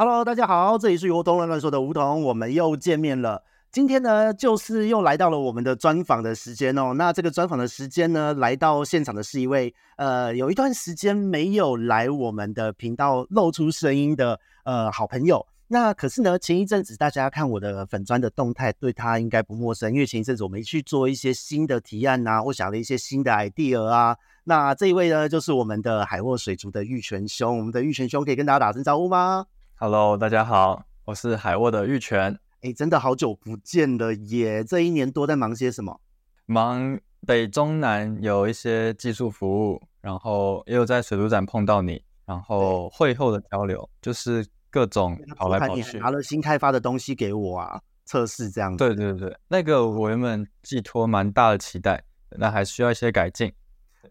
Hello，大家好，这里是梧桐乱乱说的梧桐，我们又见面了。今天呢，就是又来到了我们的专访的时间哦。那这个专访的时间呢，来到现场的是一位呃，有一段时间没有来我们的频道露出声音的呃好朋友。那可是呢，前一阵子大家看我的粉砖的动态，对他应该不陌生，因为前一阵子我们去做一些新的提案啊，或想了一些新的 idea 啊。那这一位呢，就是我们的海沃水族的玉泉兄。我们的玉泉兄可以跟大家打声招呼吗？Hello，大家好，我是海沃的玉泉。哎，真的好久不见了耶！这一年多在忙些什么？忙北中南有一些技术服务，然后也有在水族展碰到你，然后会后的交流，就是各种跑来跑去。拿了新开发的东西给我啊，测试这样子。对对对，那个我原本寄托蛮大的期待，那还需要一些改进。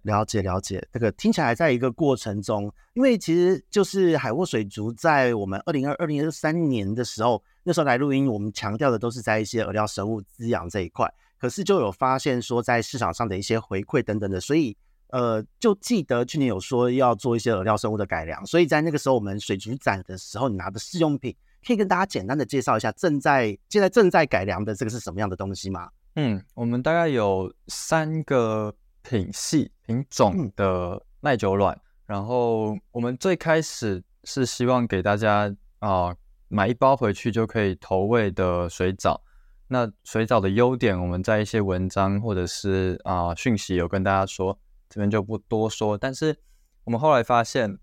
了解了解，这个听起来在一个过程中，因为其实就是海沃水族在我们二零二二零二三年的时候，那时候来录音，我们强调的都是在一些饵料生物滋养这一块，可是就有发现说在市场上的一些回馈等等的，所以呃，就记得去年有说要做一些饵料生物的改良，所以在那个时候我们水族展的时候，你拿的试用品，可以跟大家简单的介绍一下正在现在正在改良的这个是什么样的东西吗？嗯，我们大概有三个。品系品种的耐久卵，嗯、然后我们最开始是希望给大家啊、呃、买一包回去就可以投喂的水藻。那水藻的优点，我们在一些文章或者是啊、呃、讯息有跟大家说，这边就不多说。但是我们后来发现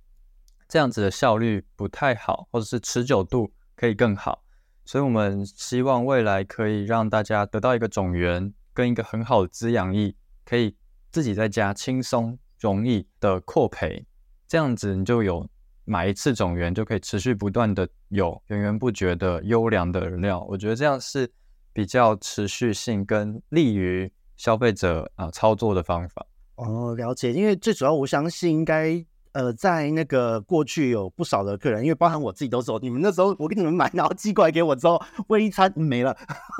这样子的效率不太好，或者是持久度可以更好，所以我们希望未来可以让大家得到一个种源跟一个很好的滋养液，可以。自己在家轻松容易的扩培，这样子你就有买一次种源就可以持续不断的有源源不绝的优良的饵料。我觉得这样是比较持续性跟利于消费者啊操作的方法。哦，了解。因为最主要，我相信应该呃，在那个过去有不少的客人，因为包含我自己都走，你们那时候我给你们买，然后寄过来给我之后，喂一餐没了，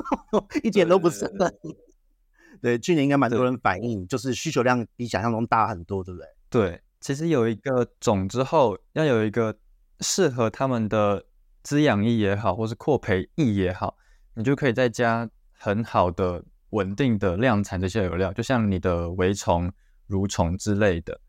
一点都不剩的。对，去年应该蛮多人反映，就是需求量比想象中大很多，对不对？对，其实有一个种之后，要有一个适合他们的滋养液也好，或是扩培液也好，你就可以在家很好的、稳定的量产这些饵料，就像你的微虫、蠕虫之类的。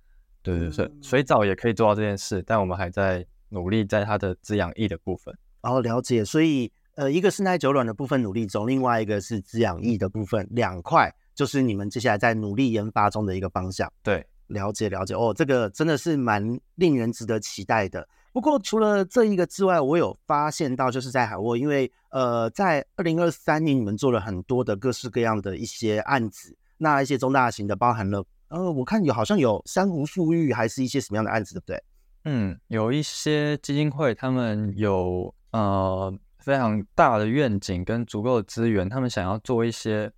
对对对，嗯、水藻也可以做到这件事，但我们还在努力在它的滋养液的部分。哦，了解，所以。呃，一个是耐久卵的部分努力中，另外一个是滋养液的部分，两块就是你们接下来在努力研发中的一个方向。对，了解了解哦，这个真的是蛮令人值得期待的。不过除了这一个之外，我有发现到就是在海沃，因为呃，在二零二三年你们做了很多的各式各样的一些案子，那一些中大型的包含了呃，我看有好像有珊瑚富裕，还是一些什么样的案子，对不对？嗯，有一些基金会他们有呃。非常大的愿景跟足够的资源，他们想要做一些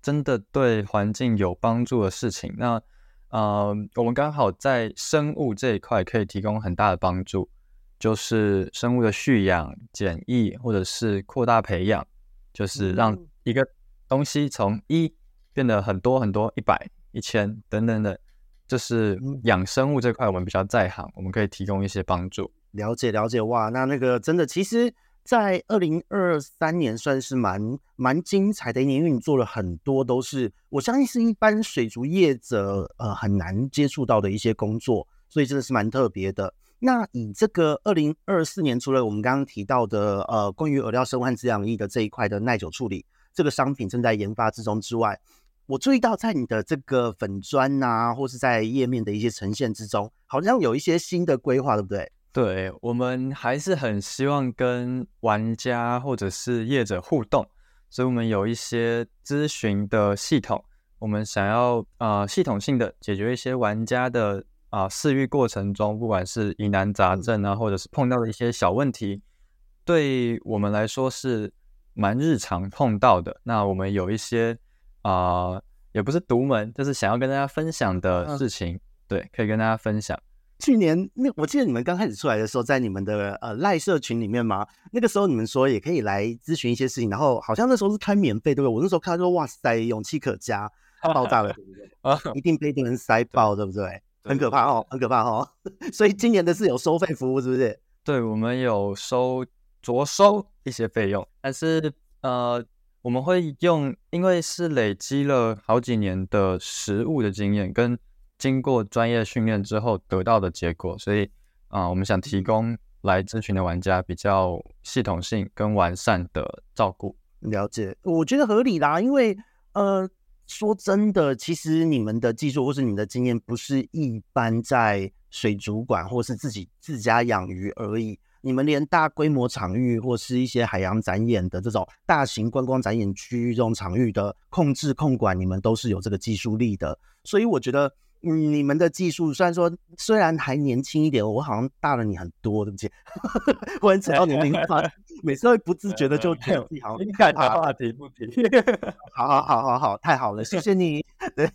真的对环境有帮助的事情。那呃，我们刚好在生物这一块可以提供很大的帮助，就是生物的蓄养、检疫或者是扩大培养，就是让一个东西从一变得很多很多，一百、一千等等的，就是养生物这块我们比较在行，我们可以提供一些帮助。了解了解，哇，那那个真的其实。在二零二三年算是蛮蛮精彩的一年，因为你做了很多都是我相信是一般水族业者呃很难接触到的一些工作，所以真的是蛮特别的。那以这个二零二四年，除了我们刚刚提到的呃关于饵料生物和滋养液的这一块的耐久处理这个商品正在研发之中之外，我注意到在你的这个粉砖啊，或是在页面的一些呈现之中，好像有一些新的规划，对不对？对，我们还是很希望跟玩家或者是业者互动，所以我们有一些咨询的系统，我们想要啊、呃、系统性的解决一些玩家的啊试育过程中，不管是疑难杂症啊，或者是碰到的一些小问题，对我们来说是蛮日常碰到的。那我们有一些啊、呃，也不是独门，就是想要跟大家分享的事情，嗯、对，可以跟大家分享。去年那我记得你们刚开始出来的时候，在你们的呃赖社群里面嘛，那个时候你们说也可以来咨询一些事情，然后好像那时候是开免费，对不对？我那时候看到说哇塞，勇气可嘉，爆炸了，对不对？啊，一定被别人塞 爆，对不对？很可怕哦，很可怕哦。所以今年的是有收费服务，是不是？对，我们有收着收一些费用，但是呃，我们会用，因为是累积了好几年的实物的经验，跟经过专业训练之后得到的结果，所以啊、我们想提供来咨询的玩家比较系统性跟完善的照顾。了解，我觉得合理啦，因为呃。说真的，其实你们的技术或是你们的经验，不是一般在水族馆或是自己自家养鱼而已。你们连大规模场域或是一些海洋展演的这种大型观光展演区域这种场域的控制控管，你们都是有这个技术力的。所以我觉得。嗯，你们的技术虽然说虽然还年轻一点，我好像大了你很多，对不起。忽然扯到年龄化，每次会不自觉的就觉得自己好像太大话题不提。好好好好好，太好了，谢谢你。对，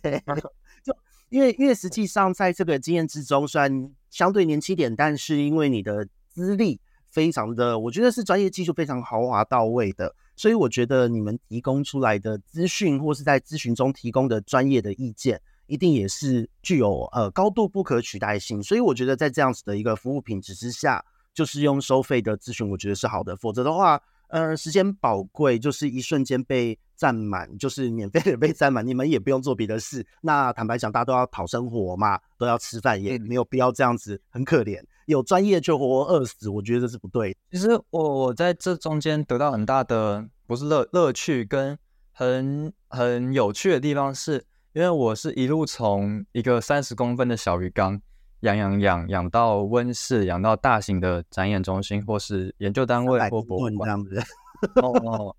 就因为因为实际上在这个经验之中，虽然相对年轻一点，但是因为你的资历非常的，我觉得是专业技术非常豪华到位的，所以我觉得你们提供出来的资讯或是在咨询中提供的专业的意见。一定也是具有呃高度不可取代性，所以我觉得在这样子的一个服务品质之下，就是用收费的咨询，我觉得是好的。否则的话，呃，时间宝贵，就是一瞬间被占满，就是免费的被占满，你们也不用做别的事。那坦白讲，大家都要讨生活嘛，都要吃饭，也没有必要这样子，很可怜。有专业就活饿死，我觉得这是不对。其实我我在这中间得到很大的不是乐乐趣，跟很很有趣的地方是。因为我是一路从一个三十公分的小鱼缸养养养养到温室，养到大型的展演中心或是研究单位或博物馆这样子。哦哦，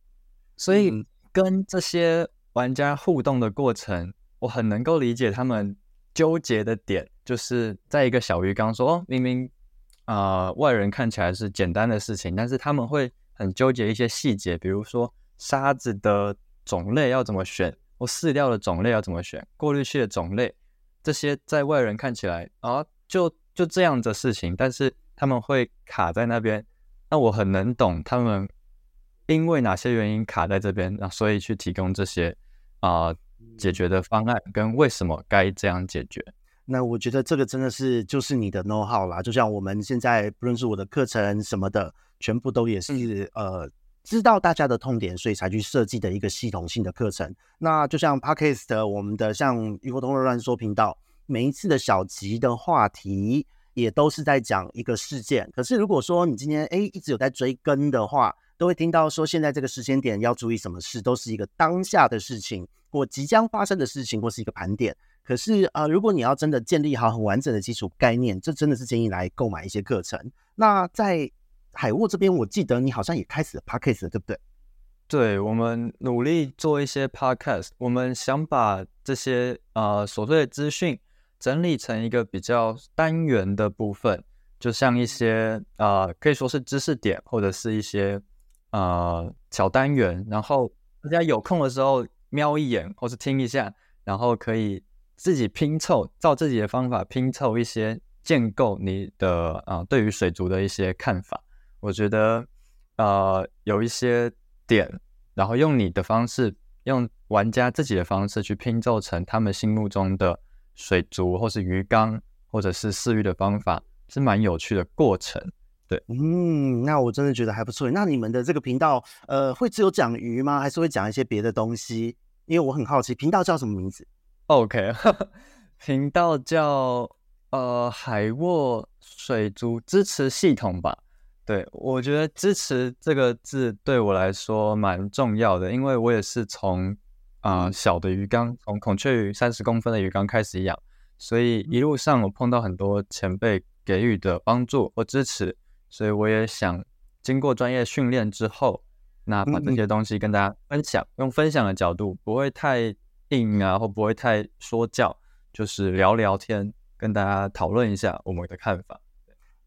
所以跟这些玩家互动的过程，我很能够理解他们纠结的点，就是在一个小鱼缸说，哦，明明啊、呃，外人看起来是简单的事情，但是他们会很纠结一些细节，比如说沙子的种类要怎么选。我饲料的种类要怎么选？过滤器的种类，这些在外人看起来啊，就就这样的事情，但是他们会卡在那边。那我很能懂他们因为哪些原因卡在这边，那所以去提供这些啊、呃、解决的方案，跟为什么该这样解决。那我觉得这个真的是就是你的 know how 啦，就像我们现在不论是我的课程什么的，全部都也是呃。知道大家的痛点，所以才去设计的一个系统性的课程。那就像 Podcast 我们的像鱼活通乱说频道，每一次的小集的话题也都是在讲一个事件。可是如果说你今天诶一直有在追更的话，都会听到说现在这个时间点要注意什么事，都是一个当下的事情或即将发生的事情，或是一个盘点。可是呃，如果你要真的建立好很完整的基础概念，这真的是建议来购买一些课程。那在海沃这边，我记得你好像也开始 podcast，了对不对？对，我们努力做一些 podcast，我们想把这些呃琐碎的资讯整理成一个比较单元的部分，就像一些呃可以说是知识点，或者是一些呃小单元，然后大家有空的时候瞄一眼，或是听一下，然后可以自己拼凑，照自己的方法拼凑一些建构你的啊、呃、对于水族的一些看法。我觉得，呃，有一些点，然后用你的方式，用玩家自己的方式去拼凑成他们心目中的水族，或是鱼缸，或者是饲育的方法，是蛮有趣的过程。对，嗯，那我真的觉得还不错。那你们的这个频道，呃，会只有讲鱼吗？还是会讲一些别的东西？因为我很好奇，频道叫什么名字？OK，频道叫呃海沃水族支持系统吧。对，我觉得支持这个字对我来说蛮重要的，因为我也是从啊、呃、小的鱼缸，从孔雀鱼三十公分的鱼缸开始养，所以一路上我碰到很多前辈给予的帮助或支持，所以我也想经过专业训练之后，那把这些东西跟大家分享，用分享的角度，不会太硬啊，或不会太说教，就是聊聊天，跟大家讨论一下我们的看法。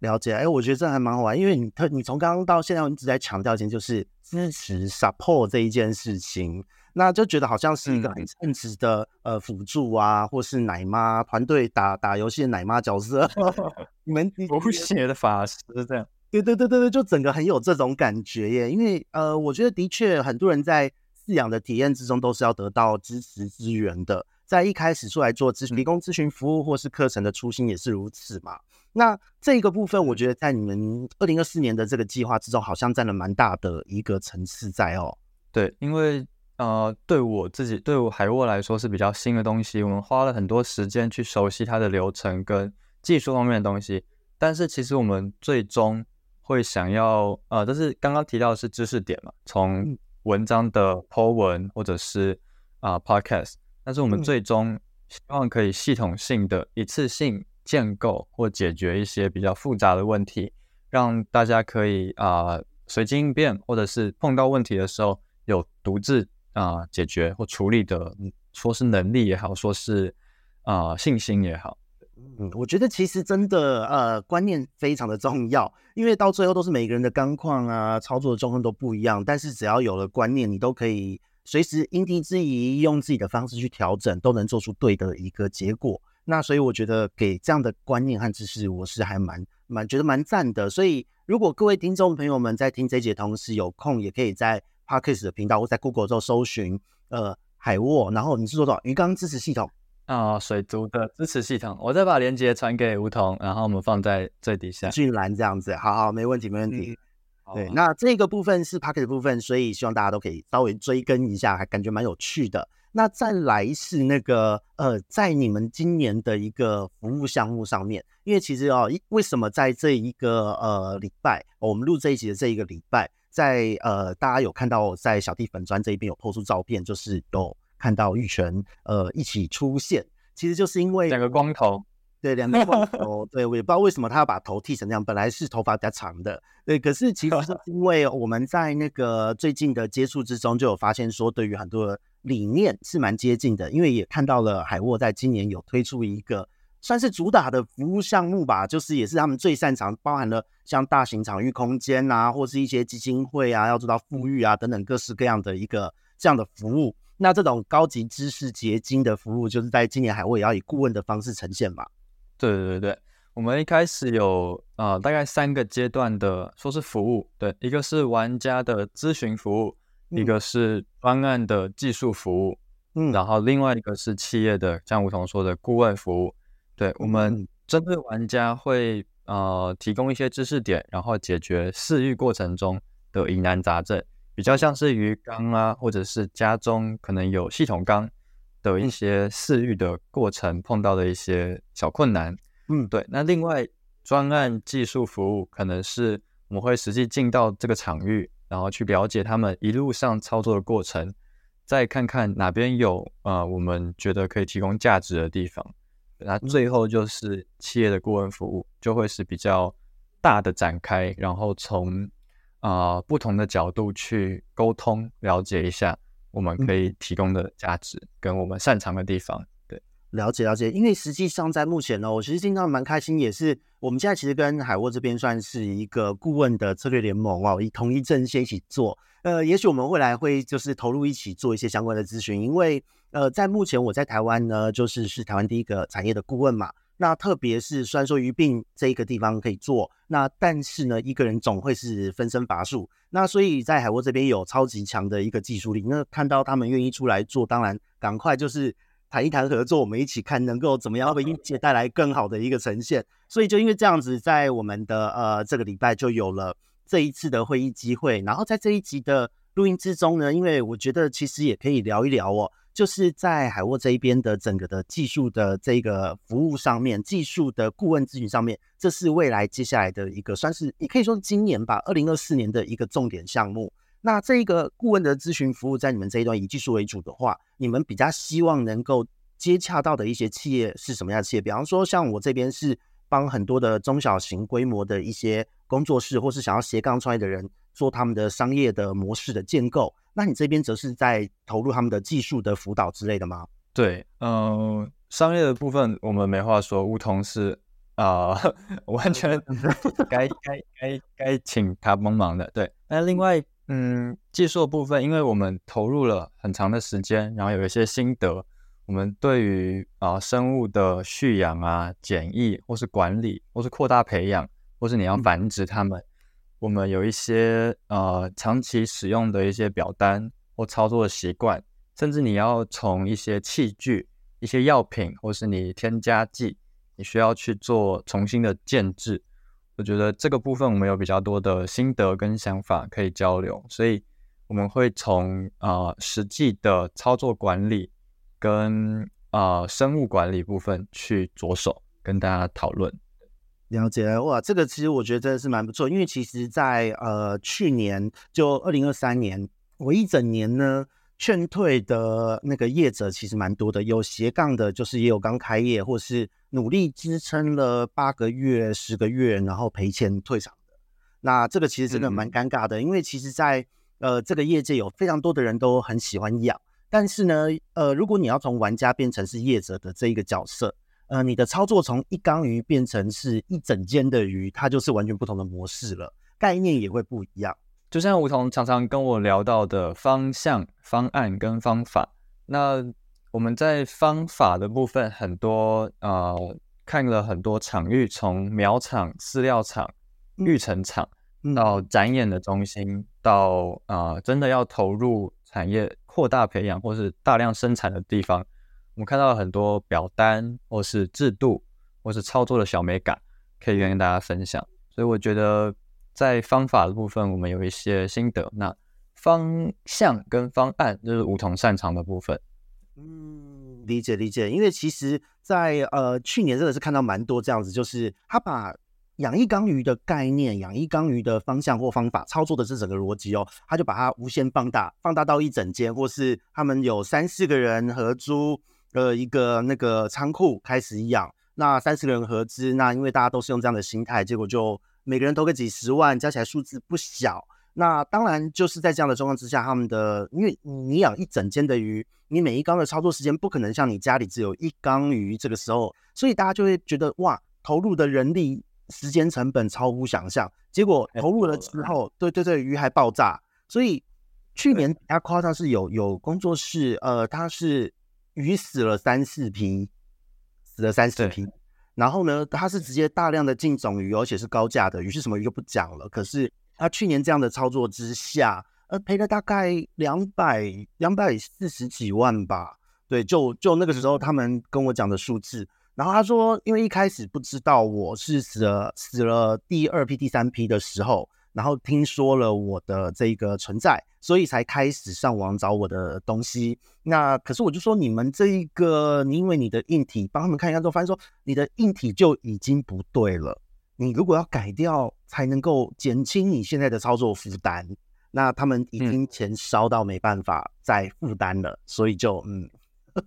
了解，哎，我觉得这还蛮好玩，因为你特你从刚刚到现在一直在强调一件，就是支持 support 这一件事情，那就觉得好像是一个很称职的、嗯、呃辅助啊，或是奶妈团队打打游戏的奶妈角色，你们补血的法师这样，对对对对对，就整个很有这种感觉耶，因为呃，我觉得的确很多人在饲养的体验之中都是要得到支持资源的，在一开始出来做咨询、提供咨询服务或是课程的初心也是如此嘛。那这个部分，我觉得在你们二零二四年的这个计划之中，好像占了蛮大的一个层次在哦。对，因为呃，对我自己，对我海沃来说是比较新的东西，我们花了很多时间去熟悉它的流程跟技术方面的东西。但是其实我们最终会想要，呃，就是刚刚提到的是知识点嘛，从文章的 po 文或者是啊、呃、podcast，但是我们最终希望可以系统性的一次性。建构或解决一些比较复杂的问题，让大家可以啊、随机应变，或者是碰到问题的时候有独自啊、解决或处理的，说是能力也好，说是啊、信心也好。嗯，我觉得其实真的呃观念非常的重要，因为到最后都是每个人的钢况啊操作的状况都不一样，但是只要有了观念，你都可以随时因地制宜，用自己的方式去调整，都能做出对的一个结果。那所以我觉得给这样的观念和知识，我是还蛮蛮觉得蛮赞的。所以如果各位听众朋友们在听这一节同时有空，也可以在 Parkes 的频道或在 Google 之后搜寻呃海沃，然后你是说多少鱼缸支持系统啊、哦、水族的支持系统，我再把链接传给梧桐，然后我们放在最底下俊兰这样子，好好没问题没问题。嗯、对，那这个部分是 Podcast 的部分，所以希望大家都可以稍微追更一下，还感觉蛮有趣的。那再来是那个呃，在你们今年的一个服务项目上面，因为其实哦，为什么在这一个呃礼拜，我们录这一集的这一个礼拜，在呃大家有看到在小弟粉砖这一边有 po 出照片，就是有看到玉泉呃一起出现，其实就是因为两个光头。对，两个光头，对，我也不知道为什么他要把头剃成那样，本来是头发比较长的，对，可是其实是 因为我们在那个最近的接触之中，就有发现说，对于很多的理念是蛮接近的，因为也看到了海沃在今年有推出一个算是主打的服务项目吧，就是也是他们最擅长，包含了像大型场域空间啊，或是一些基金会啊，要做到富裕啊等等各式各样的一个这样的服务。那这种高级知识结晶的服务，就是在今年海沃也要以顾问的方式呈现嘛。对对对对，我们一开始有、呃、大概三个阶段的说是服务，对，一个是玩家的咨询服务，一个是专案的技术服务，嗯，然后另外一个是企业的，像吴桐说的顾问服务，对，我们针对玩家会呃提供一些知识点，然后解决饲育过程中的疑难杂症，比较像是鱼缸啊，或者是家中可能有系统缸。的一些饲育的过程碰到的一些小困难，嗯，对。那另外专案技术服务可能是我们会实际进到这个场域，然后去了解他们一路上操作的过程，再看看哪边有啊、呃、我们觉得可以提供价值的地方。那最后就是企业的顾问服务，就会是比较大的展开，然后从啊、呃、不同的角度去沟通了解一下。我们可以提供的价值跟我们擅长的地方，对，了解了解。因为实际上在目前呢，我其实经常蛮开心，也是我们现在其实跟海沃这边算是一个顾问的策略联盟哦，以同一阵线一起做。呃，也许我们未来会就是投入一起做一些相关的咨询，因为呃，在目前我在台湾呢，就是是台湾第一个产业的顾问嘛。那特别是虽然说鱼病这一个地方可以做，那但是呢，一个人总会是分身乏术。那所以在海沃这边有超级强的一个技术力，那看到他们愿意出来做，当然赶快就是谈一谈合作，我们一起看能够怎么样为业界带来更好的一个呈现。所以就因为这样子，在我们的呃这个礼拜就有了这一次的会议机会。然后在这一集的录音之中呢，因为我觉得其实也可以聊一聊哦。就是在海沃这一边的整个的技术的这个服务上面，技术的顾问咨询上面，这是未来接下来的一个算是也可以说是今年吧，二零二四年的一个重点项目。那这一个顾问的咨询服务，在你们这一端以技术为主的话，你们比较希望能够接洽到的一些企业是什么样的企业？比方说，像我这边是帮很多的中小型规模的一些工作室，或是想要斜杠创业的人做他们的商业的模式的建构。那你这边则是在投入他们的技术的辅导之类的吗？对，嗯、呃，商业的部分我们没话说，梧桐是啊、呃，完全 该该该该请他帮忙的。对，那另外，嗯，技术的部分，因为我们投入了很长的时间，然后有一些心得，我们对于啊、呃、生物的蓄养啊、检疫或是管理，或是扩大培养，或是你要繁殖它们。嗯我们有一些呃长期使用的一些表单或操作的习惯，甚至你要从一些器具、一些药品或是你添加剂你需要去做重新的建制。我觉得这个部分我们有比较多的心得跟想法可以交流，所以我们会从啊、呃、实际的操作管理跟啊、呃、生物管理部分去着手跟大家讨论。了解哇，这个其实我觉得真的是蛮不错，因为其实，在呃去年就二零二三年，我一整年呢劝退的那个业者其实蛮多的，有斜杠的，就是也有刚开业或是努力支撑了八个月、十个月，然后赔钱退场的。那这个其实真的蛮尴尬的，嗯、因为其实在，在呃这个业界有非常多的人都很喜欢养，但是呢，呃如果你要从玩家变成是业者的这一个角色。呃，你的操作从一缸鱼变成是一整间的鱼，它就是完全不同的模式了，概念也会不一样。就像梧桐常常跟我聊到的方向、方案跟方法，那我们在方法的部分很多呃看了很多场域，从苗场、饲料厂、育成场到展演的中心，到啊、呃、真的要投入产业扩大培养或是大量生产的地方。我们看到了很多表单，或是制度，或是操作的小美感，可以跟大家分享。所以我觉得在方法的部分，我们有一些心得。那方向跟方案就是梧桐擅长的部分。嗯，理解理解。因为其实在，呃去年真的是看到蛮多这样子，就是他把养一缸鱼的概念、养一缸鱼的方向或方法、操作的这整个逻辑哦，他就把它无限放大，放大到一整间，或是他们有三四个人合租。呃，一个那个仓库开始养，那三十个人合资，那因为大家都是用这样的心态，结果就每个人投个几十万，加起来数字不小。那当然就是在这样的状况之下，他们的因为你养一整间的鱼，你每一缸的操作时间不可能像你家里只有一缸鱼这个时候，所以大家就会觉得哇，投入的人力时间成本超乎想象。结果投入了之后，对对对，鱼还爆炸。所以去年比较夸张是有有工作室，呃，他是。鱼死了三四批，死了三四批，然后呢，他是直接大量的进种鱼，而且是高价的鱼，是什么鱼就不讲了。可是他去年这样的操作之下，呃，赔了大概两百两百四十几万吧。对，就就那个时候他们跟我讲的数字。然后他说，因为一开始不知道我是死了死了第二批、第三批的时候。然后听说了我的这个存在，所以才开始上网找我的东西。那可是我就说，你们这一个，你因为你的硬体帮他们看一下之后，发现说你的硬体就已经不对了。你如果要改掉，才能够减轻你现在的操作负担。那他们已经钱烧到没办法再负担了，嗯、所以就嗯，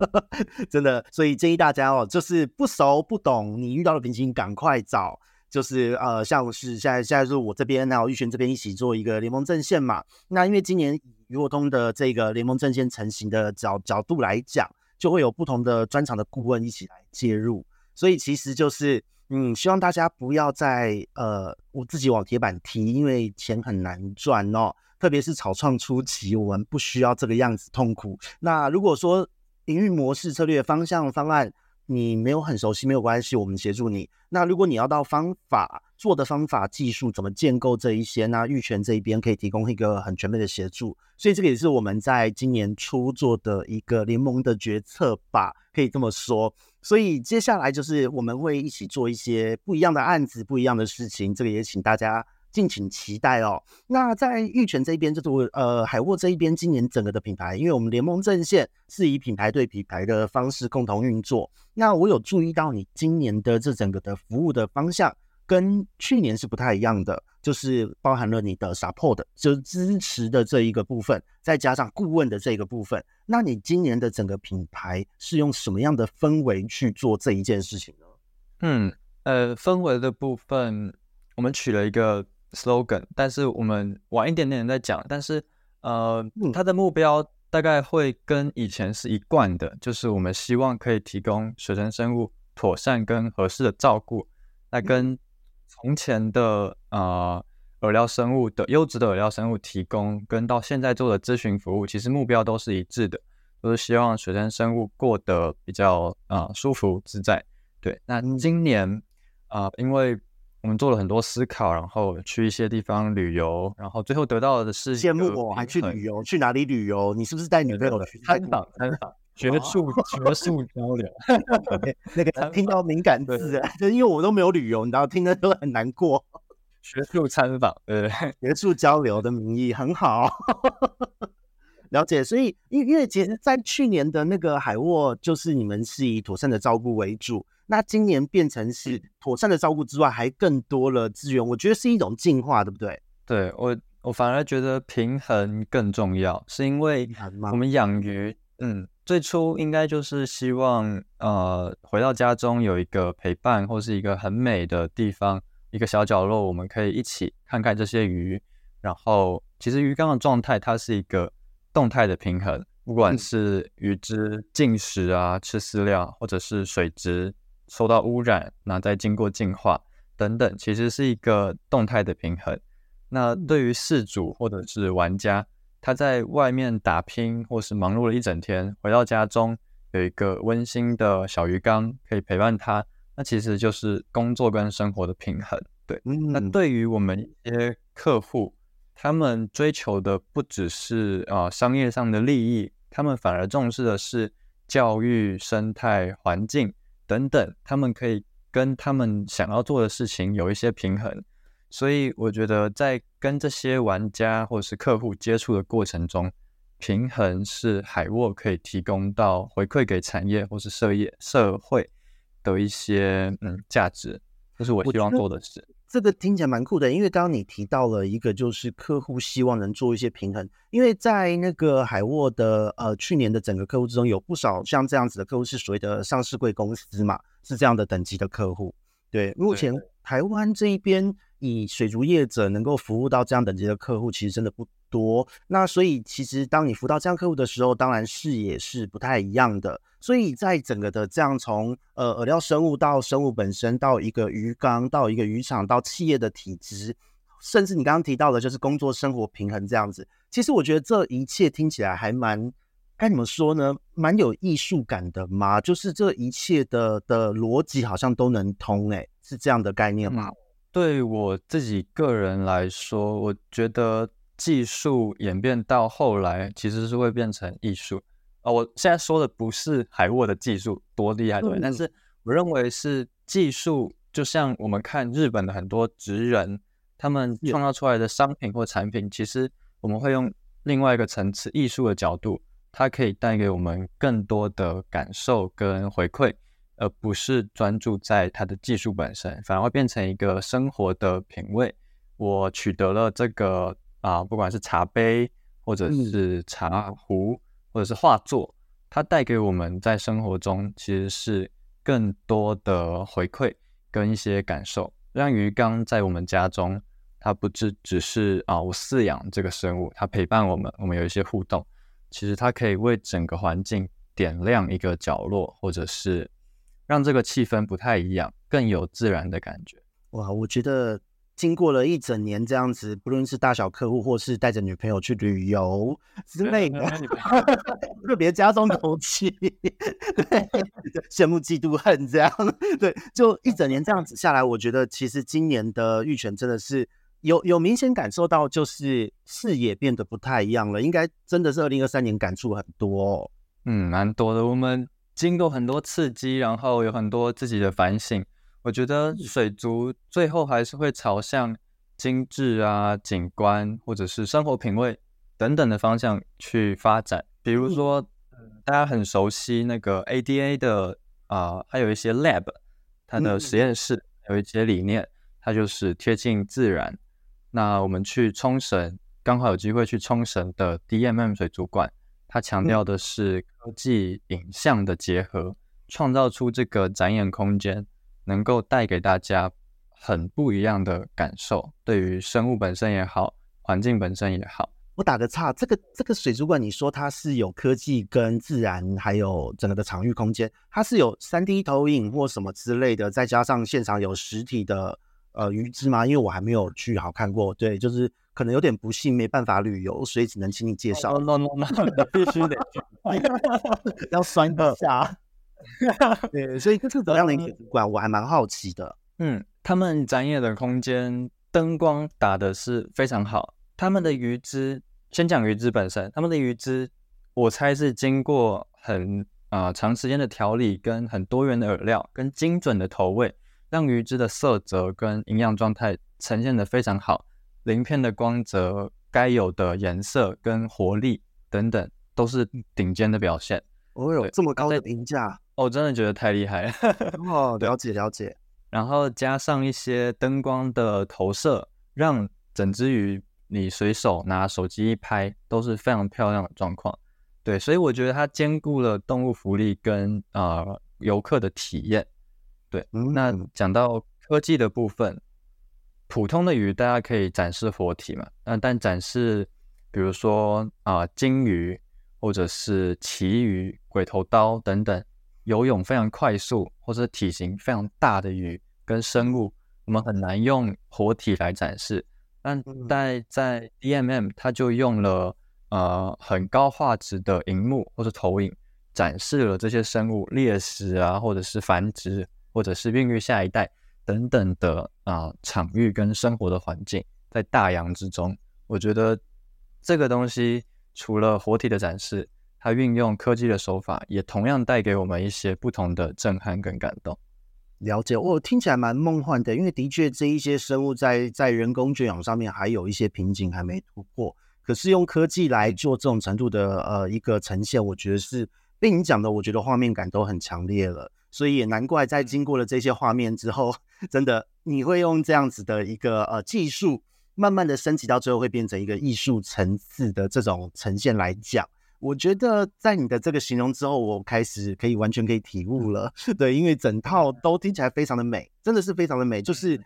真的，所以建议大家哦，就是不熟不懂，你遇到的瓶颈赶快找。就是呃，像是现在现在是我这边还有玉璇这边一起做一个联盟阵线嘛。那因为今年鱼活通的这个联盟阵线成型的角角度来讲，就会有不同的专长的顾问一起来介入。所以其实就是嗯，希望大家不要再呃，我自己往铁板踢，因为钱很难赚哦。特别是草创初期，我们不需要这个样子痛苦。那如果说营运模式、策略、方向、方案，你没有很熟悉没有关系，我们协助你。那如果你要到方法做的方法、技术怎么建构这一些，那玉泉这一边可以提供一个很全面的协助。所以这个也是我们在今年初做的一个联盟的决策吧，可以这么说。所以接下来就是我们会一起做一些不一样的案子、不一样的事情。这个也请大家。敬请期待哦。那在玉泉这边，就是呃海沃这一边，今年整个的品牌，因为我们联盟阵线是以品牌对品牌的方式共同运作。那我有注意到你今年的这整个的服务的方向跟去年是不太一样的，就是包含了你的 support，就是支持的这一个部分，再加上顾问的这个部分。那你今年的整个品牌是用什么样的氛围去做这一件事情呢？嗯，呃，氛围的部分，我们取了一个。slogan，但是我们晚一点点再讲。但是，呃，它的目标大概会跟以前是一贯的，就是我们希望可以提供水生生物妥善跟合适的照顾，那跟从前的呃饵料生物的优质的饵料生物提供，跟到现在做的咨询服务，其实目标都是一致的，都是希望水生生物过得比较啊、呃、舒服自在。对，那今年啊、呃，因为我们做了很多思考，然后去一些地方旅游，然后最后得到的是羡慕我还去旅游，去哪里旅游？你是不是带女朋友去参访？参访学术学术交流，那个听到敏感字，就 因为我都没有旅游，你知道，听的都很难过。学术参访，对，学术交流的名义很好，了解。所以，因因为其实，在去年的那个海沃，就是你们是以妥善的照顾为主，那今年变成是妥善的照顾之外，还更多了资源，我觉得是一种进化，对不对？对我，我反而觉得平衡更重要，是因为我们养鱼，嗯，最初应该就是希望，呃，回到家中有一个陪伴，或是一个很美的地方。一个小角落，我们可以一起看看这些鱼。然后，其实鱼缸的状态，它是一个动态的平衡，不管是鱼只进食啊、吃饲料，或者是水质受到污染，那再经过净化等等，其实是一个动态的平衡。那对于事主或者是玩家，他在外面打拼或是忙碌了一整天，回到家中有一个温馨的小鱼缸可以陪伴他。那其实就是工作跟生活的平衡，对。嗯、那对于我们一些客户，他们追求的不只是啊、呃、商业上的利益，他们反而重视的是教育、生态、环境等等，他们可以跟他们想要做的事情有一些平衡。所以我觉得，在跟这些玩家或是客户接触的过程中，平衡是海沃可以提供到回馈给产业或是社业社会。的一些嗯价值，这是我希望做的事。这个听起来蛮酷的，因为刚刚你提到了一个，就是客户希望能做一些平衡。因为在那个海沃的呃去年的整个客户之中，有不少像这样子的客户是所谓的上市贵公司嘛，是这样的等级的客户。对，目前台湾这一边以水族业者能够服务到这样等级的客户，其实真的不多。那所以其实当你服务到这样客户的时候，当然视野是不太一样的。所以在整个的这样从呃饵料生物到生物本身，到一个鱼缸，到一个渔场，到企业的体质，甚至你刚刚提到的，就是工作生活平衡这样子。其实我觉得这一切听起来还蛮该怎么说呢？蛮有艺术感的嘛。就是这一切的的逻辑好像都能通，诶，是这样的概念吗？对我自己个人来说，我觉得技术演变到后来，其实是会变成艺术。啊我现在说的不是海沃的技术多厉害，对，但是我认为是技术，就像我们看日本的很多职人，他们创造出来的商品或产品，其实我们会用另外一个层次艺术的角度，它可以带给我们更多的感受跟回馈，而不是专注在它的技术本身，反而会变成一个生活的品味。我取得了这个啊，不管是茶杯或者是茶壶。或者是画作，它带给我们在生活中其实是更多的回馈跟一些感受。让鱼缸在我们家中，它不只只是啊，我饲养这个生物，它陪伴我们，我们有一些互动。其实它可以为整个环境点亮一个角落，或者是让这个气氛不太一样，更有自然的感觉。哇，我觉得。经过了一整年这样子，不论是大小客户，或是带着女朋友去旅游之类的，特别加重头气，对，羡慕嫉妒恨这样，对，就一整年这样子下来，我觉得其实今年的玉泉真的是有有明显感受到，就是视野变得不太一样了。应该真的是二零二三年感触很多哦，嗯，蛮多的。我们经过很多刺激，然后有很多自己的反省。我觉得水族最后还是会朝向精致啊、景观或者是生活品味等等的方向去发展。比如说，大家很熟悉那个 ADA 的啊，还有一些 lab，它的实验室有一些理念，它就是贴近自然。那我们去冲绳，刚好有机会去冲绳的 DMM 水族馆，它强调的是科技影像的结合，创造出这个展演空间。能够带给大家很不一样的感受，对于生物本身也好，环境本身也好。我打个岔，这个这个水族馆，你说它是有科技跟自然，还有整个的场域空间，它是有三 D 投影或什么之类的，再加上现场有实体的呃鱼只吗？因为我还没有去好看过，对，就是可能有点不幸，没办法旅游，所以只能请你介绍。No no no，no 必须得 要酸一下。对，所以这是怎样的馆？我还蛮好奇的。嗯，他们展演的空间灯光打的是非常好。他们的鱼汁，先讲鱼汁本身，他们的鱼汁，我猜是经过很啊、呃、长时间的调理，跟很多元的饵料，跟精准的投喂，让鱼汁的色泽跟营养状态呈现得非常好，鳞片的光泽、该有的颜色跟活力等等，都是顶尖的表现。哦哟，这么高的评价，我、哦、真的觉得太厉害了。哦，了解了解。然后加上一些灯光的投射，让整只鱼你随手拿手机一拍都是非常漂亮的状况。对，所以我觉得它兼顾了动物福利跟啊、呃、游客的体验。对，嗯、那讲到科技的部分，普通的鱼大家可以展示活体嘛，那但展示比如说啊、呃、鲸鱼或者是旗鱼、鬼头刀等等。游泳非常快速或者体型非常大的鱼跟生物，我们很难用活体来展示。但在在 DMM，它就用了呃很高画质的荧幕或者投影，展示了这些生物猎食啊，或者是繁殖，或者是孕育下一代等等的啊、场域跟生活的环境，在大洋之中。我觉得这个东西除了活体的展示。它运用科技的手法，也同样带给我们一些不同的震撼跟感动。了解，我听起来蛮梦幻的，因为的确这一些生物在在人工圈养上面还有一些瓶颈还没突破。可是用科技来做这种程度的呃一个呈现，我觉得是被你讲的，我觉得画面感都很强烈了。所以也难怪在经过了这些画面之后，真的你会用这样子的一个呃技术，慢慢的升级到最后会变成一个艺术层次的这种呈现来讲。我觉得在你的这个形容之后，我开始可以完全可以体悟了。对，因为整套都听起来非常的美，真的是非常的美，就是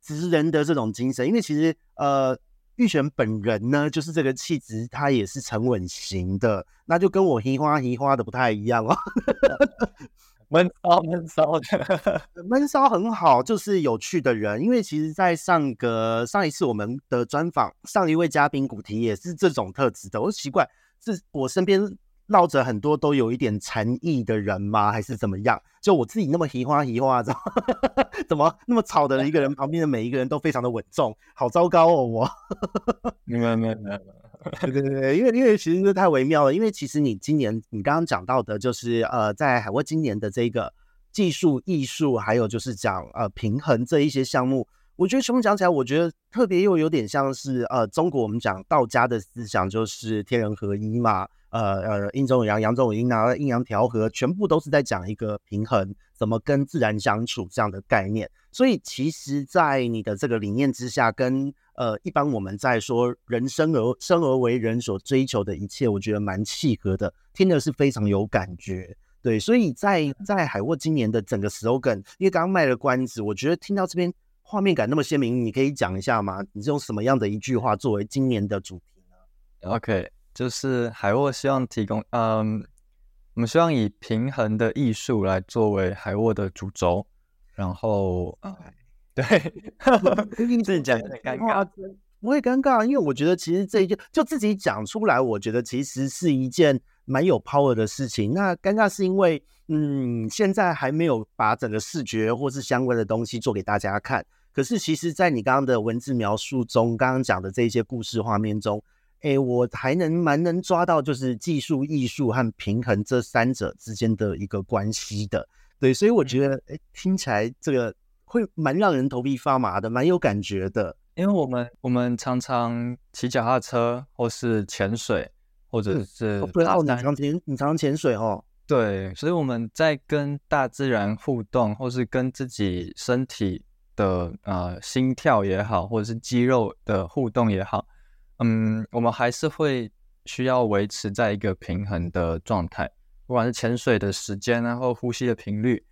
职人的这种精神。因为其实呃，玉璇本人呢，就是这个气质，他也是沉稳型的，那就跟我嘻花嘻花的不太一样哦。闷骚闷骚的，闷骚很好，就是有趣的人。因为其实，在上个上一次我们的专访，上一位嘉宾古提也是这种特质的，我奇怪。是我身边绕着很多都有一点禅意的人吗？还是怎么样？就我自己那么嘻花嘻花，怎么 怎么那么吵的一个人，旁边的每一个人都非常的稳重，好糟糕哦！我没有没有没有，对对对，因为因为其实这太微妙了。因为其实你今年你刚刚讲到的，就是呃，在海沃今年的这个技术艺术，还有就是讲呃平衡这一些项目。我觉得全部讲起来，我觉得特别又有点像是呃，中国我们讲道家的思想，就是天人合一嘛，呃呃，阴中有阳，阳中有阴啊，阴阳调和，全部都是在讲一个平衡，怎么跟自然相处这样的概念。所以其实，在你的这个理念之下，跟呃一般我们在说人生而生而为人所追求的一切，我觉得蛮契合的，听的是非常有感觉。对，所以在在海沃今年的整个 slogan，因为刚刚卖了关子，我觉得听到这边。画面感那么鲜明，你可以讲一下吗？你是用什么样的一句话作为今年的主题呢？OK，就是海沃希望提供，嗯，我们希望以平衡的艺术来作为海沃的主轴，然后，Okay. 对，自己讲有点尴尬，不会尴尬，因为我觉得其实这一件就自己讲出来，我觉得其实是一件蛮有 power 的事情。那尴尬是因为，嗯，现在还没有把整个视觉或是相关的东西做给大家看。可是，其实，在你刚刚的文字描述中，刚刚讲的这些故事画面中，诶，我还能蛮能抓到，就是技术、艺术和平衡这三者之间的一个关系的。对，所以我觉得，诶，听起来这个会蛮让人头皮发麻的，蛮有感觉的。因为我们我们常常骑脚踏车，或是潜水，或者是、嗯、不知道你常潜你常潜水哦。对，所以我们在跟大自然互动，或是跟自己身体。的呃心跳也好，或者是肌肉的互动也好，嗯，我们还是会需要维持在一个平衡的状态，不管是潜水的时间啊，或呼吸的频率，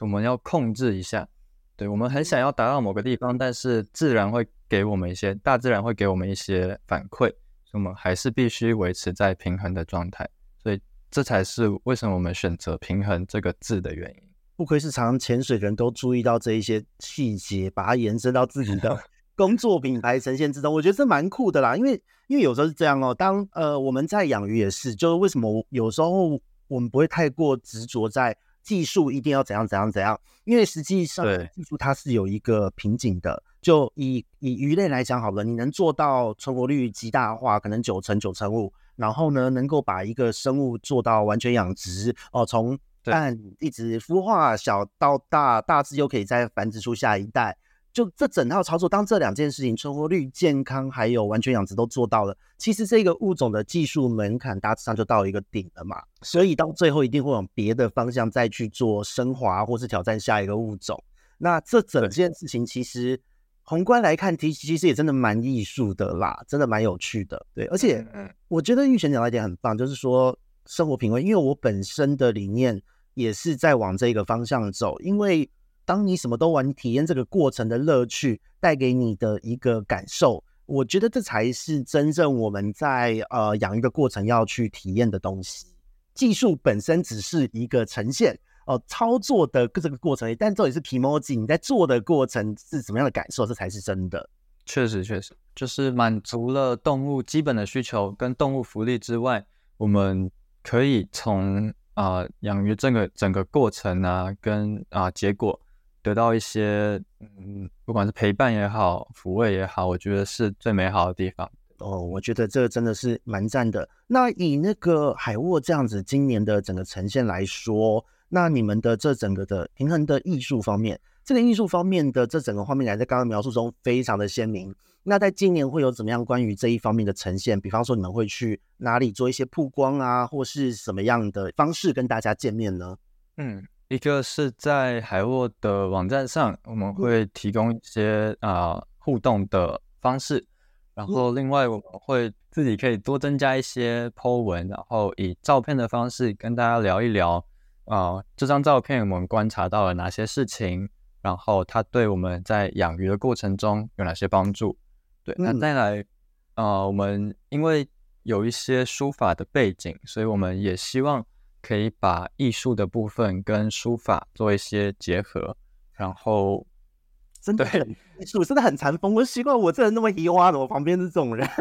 我们要控制一下。对，我们很想要达到某个地方，但是自然会给我们一些，大自然会给我们一些反馈，所以我们还是必须维持在平衡的状态。所以这才是为什么我们选择“平衡”这个字的原因。不愧是常常潜水的人都注意到这一些细节，把它延伸到自己的 工作品牌呈现之中，我觉得这蛮酷的啦。因为因为有时候是这样哦，当呃我们在养鱼也是，就是为什么有时候我们不会太过执着在技术一定要怎样怎样怎样，因为实际上技术它是有一个瓶颈的。就以以鱼类来讲好了，你能做到存活率极大化，可能九成九成五。然后呢，能够把一个生物做到完全养殖哦，从蛋一直孵化小到大，大致又可以再繁殖出下一代。就这整套操作，当这两件事情存活率、健康还有完全养殖都做到了，其实这个物种的技术门槛大致上就到一个顶了嘛。所以到最后一定会往别的方向再去做升华，或是挑战下一个物种。那这整件事情其实宏观来看，其其实也真的蛮艺术的啦，真的蛮有趣的。对，而且我觉得玉璇讲到一点很棒，就是说生活品味，因为我本身的理念也是在往这个方向走，因为。当你什么都玩，体验这个过程的乐趣带给你的一个感受，我觉得这才是真正我们在呃养鱼的过程要去体验的东西。技术本身只是一个呈现哦、操作的这个过程，但这也是皮毛机，你在做的过程是怎么样的感受，这才是真的。确实，确实就是满足了动物基本的需求跟动物福利之外，我们可以从啊、养鱼整个整个过程啊，跟啊、结果。得到一些，嗯，不管是陪伴也好，抚慰也好，我觉得是最美好的地方。哦，我觉得这真的是蛮赞的。那以那个海沃这样子今年的整个呈现来说，那你们的这整个的平衡的艺术方面，这个艺术方面的这整个画面感在刚刚描述中非常的鲜明。那在今年会有怎么样关于这一方面的呈现？比方说你们会去哪里做一些曝光啊，或是什么样的方式跟大家见面呢？嗯。一个是在海沃的网站上，我们会提供一些啊、呃、互动的方式，然后另外我们会自己可以多增加一些 po 文，然后以照片的方式跟大家聊一聊啊、呃、这张照片我们观察到了哪些事情，然后它对我们在养鱼的过程中有哪些帮助。对，那再来啊、呃、我们因为有一些书法的背景，所以我们也希望。可以把艺术的部分跟书法做一些结合，然后 真的很艺术，真的很禅风。我习惯我这人那么移花的，我旁边是这种人，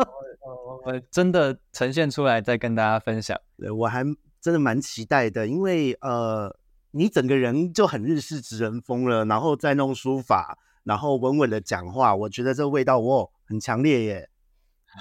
我真的呈现出来再跟大家分享。对，我还真的蛮期待的，因为呃，你整个人就很日式职人风了，然后再弄书法，然后稳稳的讲话，我觉得这味道哦很强烈耶。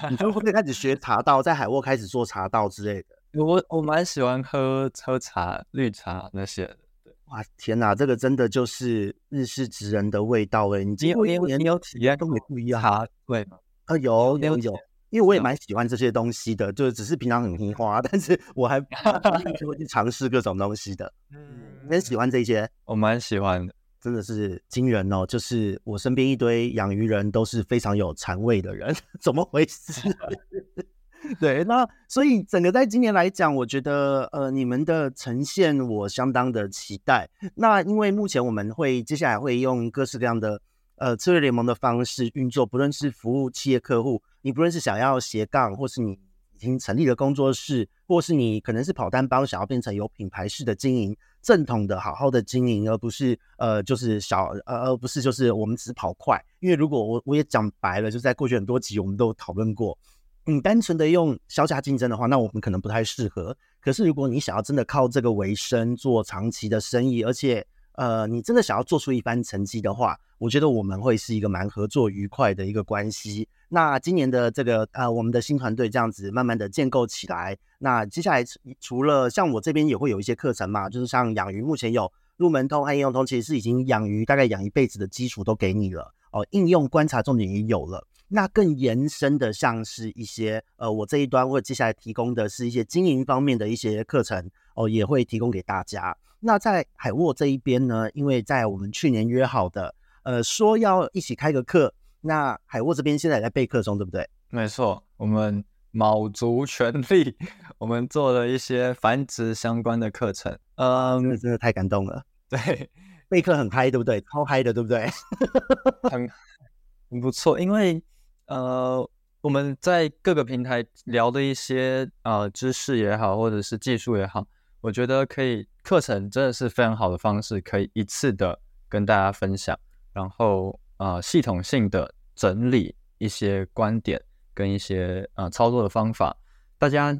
你就会开始学茶道，在海沃开始做茶道之类的？我我蛮喜欢喝喝茶、绿茶那些的。哇，天哪，这个真的就是日式职人的味道哎！你有你有体验都没不一样。茶对啊，有有有，因为我也蛮喜欢这些东西的，就是只是平常很听话，但是我还 就会去尝试各种东西的。嗯，你很喜欢这些？我蛮喜欢的，真的是惊人哦！就是我身边一堆养鱼人都是非常有禅味的人，怎么回事？对，那所以整个在今年来讲，我觉得呃，你们的呈现我相当的期待。那因为目前我们会接下来会用各式各样的呃策略联盟的方式运作，不论是服务企业客户，你不论是想要斜杠，或是你已经成立了工作室，或是你可能是跑单帮，想要变成有品牌式的经营，正统的好好的经营，而不是呃就是小呃而不是就是我们只跑快。因为如果我我也讲白了，就在过去很多集我们都讨论过。你单纯的用削价竞争的话，那我们可能不太适合。可是如果你想要真的靠这个为生，做长期的生意，而且呃，你真的想要做出一番成绩的话，我觉得我们会是一个蛮合作愉快的一个关系。那今年的这个呃，我们的新团队这样子慢慢的建构起来。那接下来除了像我这边也会有一些课程嘛，就是像养鱼，目前有入门通和应用通，其实是已经养鱼大概养一辈子的基础都给你了哦，应用观察重点也有了。那更延伸的，像是一些呃，我这一端会接下来提供的是一些经营方面的一些课程哦，也会提供给大家。那在海沃这一边呢，因为在我们去年约好的，呃，说要一起开个课，那海沃这边现在也在备课中，对不对？没错，我们卯足全力，我们做了一些繁殖相关的课程。嗯，真的真的太感动了。对，备课很嗨，对不对？超嗨的，对不对？很很不错，因为。呃，我们在各个平台聊的一些呃知识也好，或者是技术也好，我觉得可以课程真的是非常好的方式，可以一次的跟大家分享，然后呃系统性的整理一些观点跟一些呃操作的方法，大家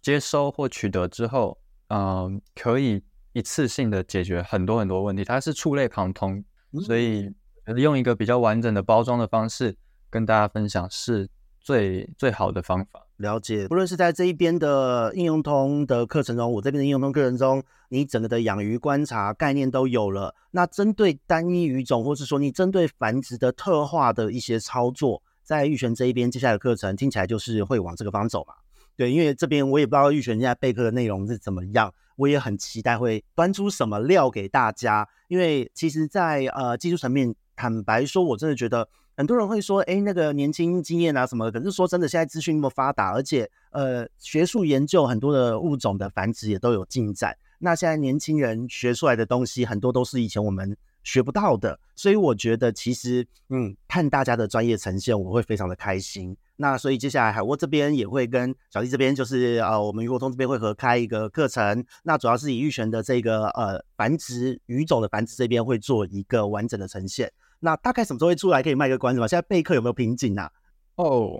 接收或取得之后，嗯、呃，可以一次性的解决很多很多问题，它是触类旁通，所以用一个比较完整的包装的方式。跟大家分享是最最好的方法。了解，不论是在这一边的应用通的课程中，我这边的应用通课程中，你整个的养鱼观察概念都有了。那针对单一鱼种，或是说你针对繁殖的特化的一些操作，在玉璇这一边，接下来的课程听起来就是会往这个方走嘛？对，因为这边我也不知道玉璇现在备课的内容是怎么样，我也很期待会端出什么料给大家。因为其实，在呃技术层面，坦白说，我真的觉得。很多人会说，哎，那个年轻经验啊什么的。可是说真的，现在资讯那么发达，而且呃，学术研究很多的物种的繁殖也都有进展。那现在年轻人学出来的东西，很多都是以前我们学不到的。所以我觉得，其实嗯，看大家的专业呈现，我会非常的开心。那所以接下来海沃这边也会跟小弟这边，就是呃，我们鱼活通这边会合开一个课程。那主要是以玉璇的这个呃繁殖鱼种的繁殖这边会做一个完整的呈现。那大概什么时候会出来？可以卖个关子吗？现在备课有没有瓶颈啊？哦，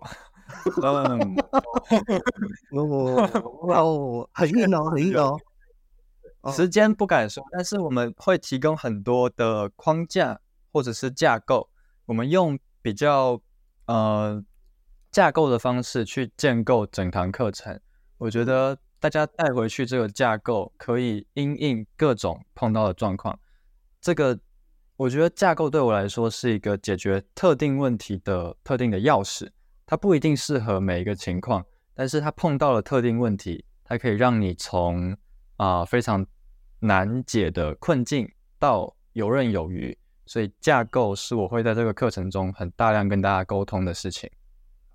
嗯，哦，很硬哦，很硬 哦。时间不敢说，但是我们会提供很多的框架或者是架构，我们用比较呃架构的方式去建构整堂课程。我觉得大家带回去这个架构，可以因应各种碰到的状况。这个。我觉得架构对我来说是一个解决特定问题的特定的钥匙，它不一定适合每一个情况，但是它碰到了特定问题，它可以让你从啊、非常难解的困境到游刃有余。所以架构是我会在这个课程中很大量跟大家沟通的事情。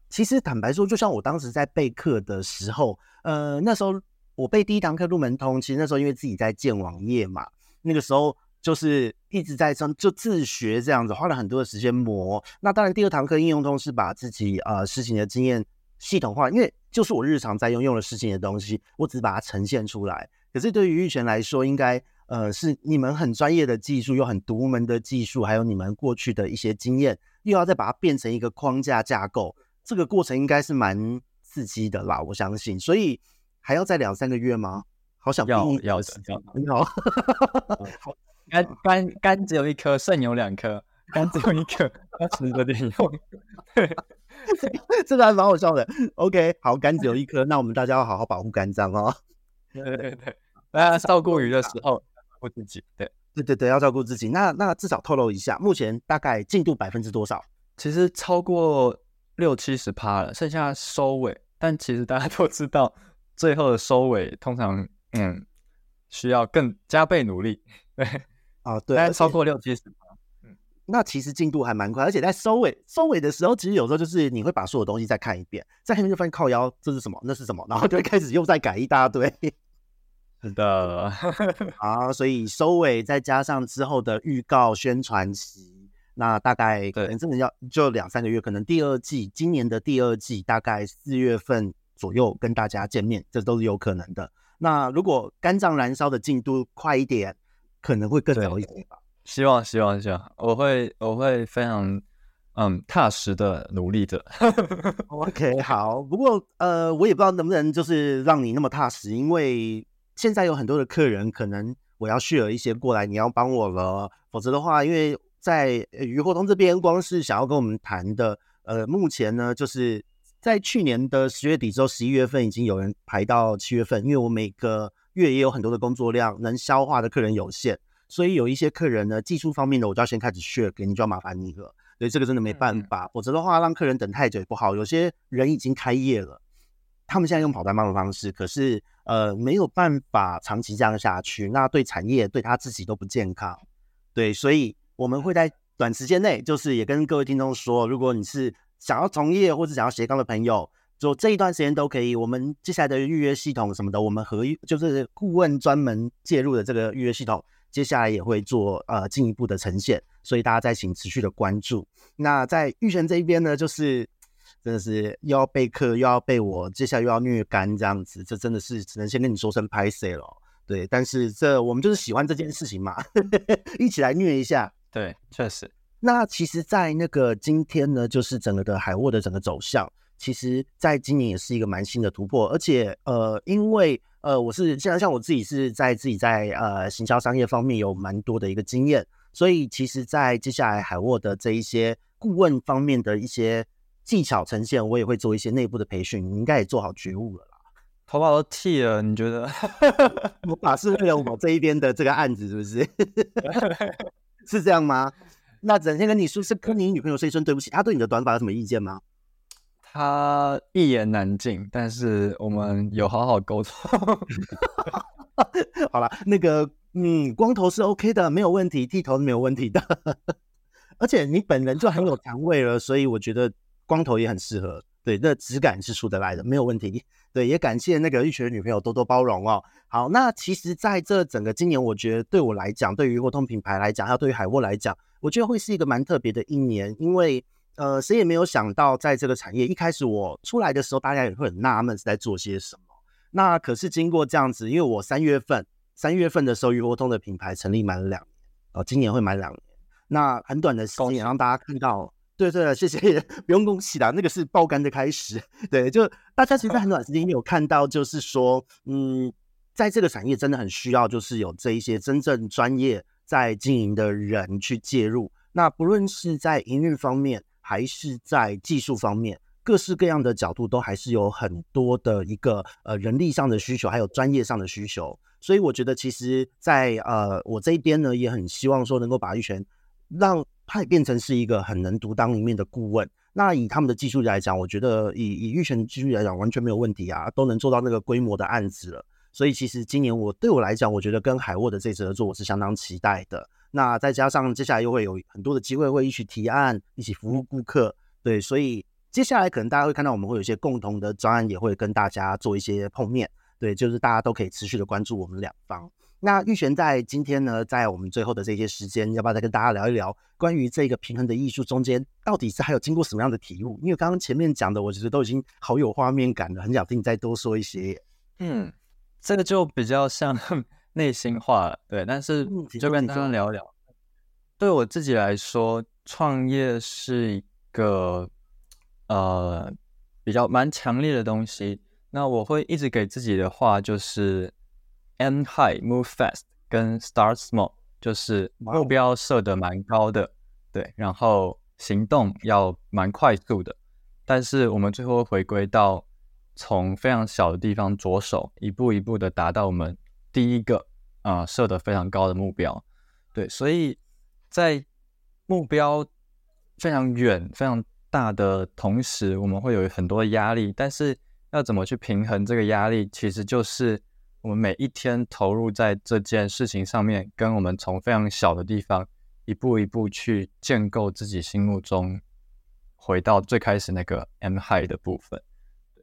其实坦白说，就像我当时在备课的时候，呃，那时候我备第一堂课入门通，其实那时候因为自己在建网页嘛，那个时候。就是一直在上，就自学这样子，花了很多的时间磨。那当然，第二堂课应用通是把自己呃事情的经验系统化，因为就是我日常在用用的事情的东西，我只把它呈现出来。可是对于玉璇来说，应该呃是你们很专业的技术，有很独门的技术，还有你们过去的一些经验，又要再把它变成一个框架架构，这个过程应该是蛮刺激的啦，我相信。所以还要再两三个月吗？好想要要的，你好，好。肝肝肝只有一颗，肾有两颗。肝只有一颗，要吃着点用。对，这个还蛮好笑的。OK，好，肝只有一颗，那我们大家要好好保护肝脏哦。对 对对，大家照顾鱼的时候，照顾自己。对对对对，要照顾自己。那那至少透露一下，目前大概进度百分之多少？其实超过六七十趴了，剩下收尾。但其实大家都知道，最后的收尾通常嗯需要更加倍努力。对。啊，对，超过六七十趴，嗯，那其实进度还蛮快，而且在收尾收尾的时候，其实有时候就是你会把所有东西再看一遍，再看一遍就发现靠腰，这是什么？那是什么？然后就会开始又再改一大堆。是的，好，所以收尾再加上之后的预告宣传期，那大概可能真的要就两三个月，可能第二季今年的第二季大概四月份左右跟大家见面，这都是有可能的。那如果肝脏燃烧的进度快一点。可能会更早一点吧。希望，希望，希望，我会，我会非常，嗯，踏实的努力的。OK，好。不过，呃，我也不知道能不能就是让你那么踏实，因为现在有很多的客人，可能我要 share 一些过来，你要帮我了。否则的话，因为在鱼活通这边，光是想要跟我们谈的，呃，目前呢，就是在去年的十月底之后，十一月份已经有人排到七月份，因为我每个。月也有很多的工作量，能消化的客人有限，所以有一些客人呢，技术方面的我就要先开始 share 给你，就要麻烦你了。所以这个真的没办法，否则的话让客人等太久也不好。有些人已经开业了，他们现在用跑单帮的方式，可是呃没有办法长期这样下去，那对产业对他自己都不健康。对，所以我们会在短时间内，就是也跟各位听众说，如果你是想要从业或者想要斜杠的朋友。就这一段时间都可以，我们接下来的预约系统什么的，我们合就是顾问专门介入的这个预约系统，接下来也会做呃进一步的呈现，所以大家再请持续的关注。那在玉璇这一边呢，就是真的是又要备课又要被我，接下来又要虐肝这样子，这真的是只能先跟你说声拍谢了。对，但是这我们就是喜欢这件事情嘛，一起来虐一下。对，确实。那其实，在那个今天呢，就是整个的海沃的整个走向。其实，在今年也是一个蛮新的突破，而且，呃，因为，呃，我是现在像我自己是在自己在呃行销商业方面有蛮多的一个经验，所以其实，在接下来海沃的这一些顾问方面的一些技巧呈现，我也会做一些内部的培训。你应该也做好觉悟了啦。头发都剃了，你觉得？我把是为了我这一边的这个案子，是不是？是这样吗？那整天跟你说，是跟你女朋友说一声对不起，她对你的短发有什么意见吗？她一言难尽，但是我们有好好沟通。好了，那个，嗯，光头是 OK 的，没有问题，剃头是没有问题的。而且你本人就很有肠胃了，所以我觉得光头也很适合。对，那质感是出得来的，没有问题。对，也感谢那个玉璇的女朋友多多包容哦。好，那其实在这整个今年，我觉得对我来讲，对于沃通品牌来讲，还有对于海沃来讲，我觉得会是一个蛮特别的一年，因为呃，谁也没有想到，在这个产业一开始我出来的时候，大家也会很纳闷是在做些什么。那可是经过这样子，因为我三月份三月份的时候，鱼沃通的品牌成立满了两年哦，今年会满两年。那很短的时间让大家看到。对对，谢谢，不用恭喜啦，那个是爆肝的开始。对，就大家其实在很短时间没有看到，就是说，嗯，在这个产业真的很需要，就是有这一些真正专业在经营的人去介入。那不论是在营运方面，还是在技术方面，各式各样的角度都还是有很多的一个呃人力上的需求，还有专业上的需求。所以我觉得，其实在，在呃我这一边呢，也很希望说能够把玉泉让。他也变成是一个很能独当一面的顾问。那以他们的技术来讲，我觉得以以玉泉的技术来讲，完全没有问题啊，都能做到那个规模的案子了。所以其实今年我对我来讲，我觉得跟海沃的这次合作，我是相当期待的。那再加上接下来又会有很多的机会，会一起提案，一起服务顾客。对，所以接下来可能大家会看到我们会有一些共同的专案，也会跟大家做一些碰面。对，就是大家都可以持续的关注我们两方。那玉璇在今天呢，在我们最后的这些时间，要不要再跟大家聊一聊关于这个平衡的艺术中间，到底是还有经过什么样的体悟？因为刚刚前面讲的，我觉得都已经好有画面感了，很想听你再多说一些。嗯，这个就比较像 内心话了，对。但是就跟大家聊聊，对我自己来说，创业是一个呃比较蛮强烈的东西。那我会一直给自己的话就是。Aim high, move fast，跟 start small，就是目标设得蛮高的，对，然后行动要蛮快速的，但是我们最后回归到从非常小的地方着手，一步一步的达到我们第一个啊、呃、设的非常高的目标，对，所以在目标非常远、非常大的同时，我们会有很多的压力，但是要怎么去平衡这个压力，其实就是。我们每一天投入在这件事情上面，跟我们从非常小的地方一步一步去建构自己心目中回到最开始那个 M high 的部分，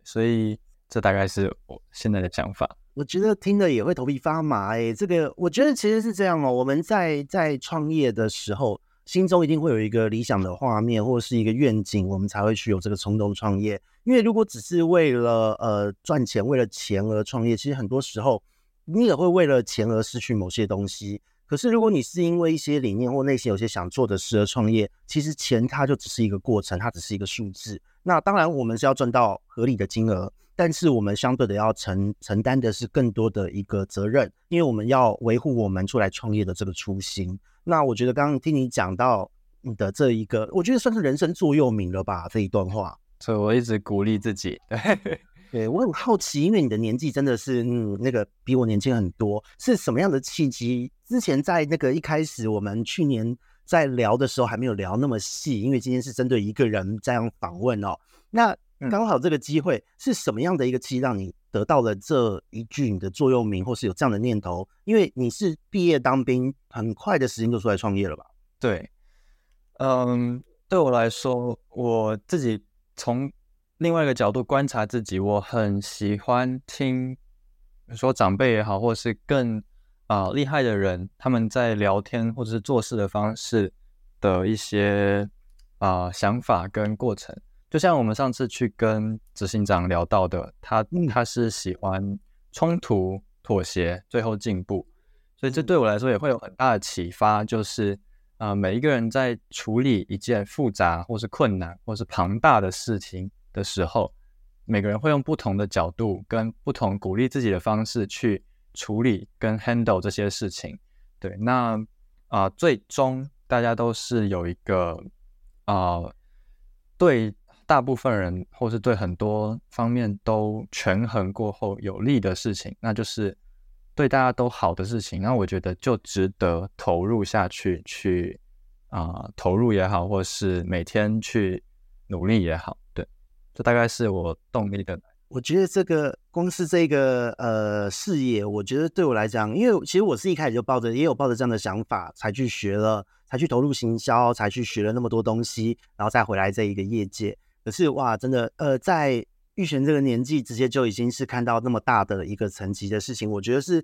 所以这大概是我现在的想法。我觉得听了也会头皮发麻哎，这个我觉得其实是这样哦。我们在在创业的时候，心中一定会有一个理想的画面或者是一个愿景，我们才会去有这个冲动创业。因为如果只是为了呃赚钱，为了钱而创业，其实很多时候你也会为了钱而失去某些东西。可是如果你是因为一些理念或内心有些想做的事而创业，其实钱它就只是一个过程，它只是一个数字。那当然我们是要赚到合理的金额，但是我们相对的要承承担的是更多的一个责任，因为我们要维护我们出来创业的这个初心。那我觉得刚刚听你讲到你的这一个，我觉得算是人生座右铭了吧，这一段话。所以我一直鼓励自己。对，对我很好奇，因为你的年纪真的是嗯，那个比我年轻很多，是什么样的契机？之前在那个一开始我们去年在聊的时候还没有聊那么细，因为今天是针对一个人这样访问哦。那刚好这个机会是什么样的一个契机，让你得到了这一句你的座右铭，或是有这样的念头？因为你是毕业当兵，很快的时间就出来创业了吧？对，嗯，对我来说，我自己。从另外一个角度观察自己，我很喜欢听，说长辈也好，或是更啊、厉害的人，他们在聊天或者是做事的方式的一些啊、想法跟过程。就像我们上次去跟执行长聊到的，他他是喜欢冲突、妥协，最后进步。所以这对我来说也会有很大的启发，就是。啊、呃，每一个人在处理一件复杂或是困难或是庞大的事情的时候，每个人会用不同的角度跟不同鼓励自己的方式去处理跟 handle 这些事情。对，那啊、呃，最终大家都是有一个啊、呃，对大部分人或是对很多方面都权衡过后有利的事情，那就是对大家都好的事情，那我觉得就值得投入下去，去啊、投入也好，或是每天去努力也好，对，这大概是我动力的。我觉得这个公司这个呃事业，我觉得对我来讲，因为其实我是一开始就抱着也有抱着这样的想法才去学了，才去投入行销，才去学了那么多东西，然后再回来这一个业界。可是哇，真的，呃，在玉璇这个年纪，直接就已经是看到那么大的一个层级的事情，我觉得是，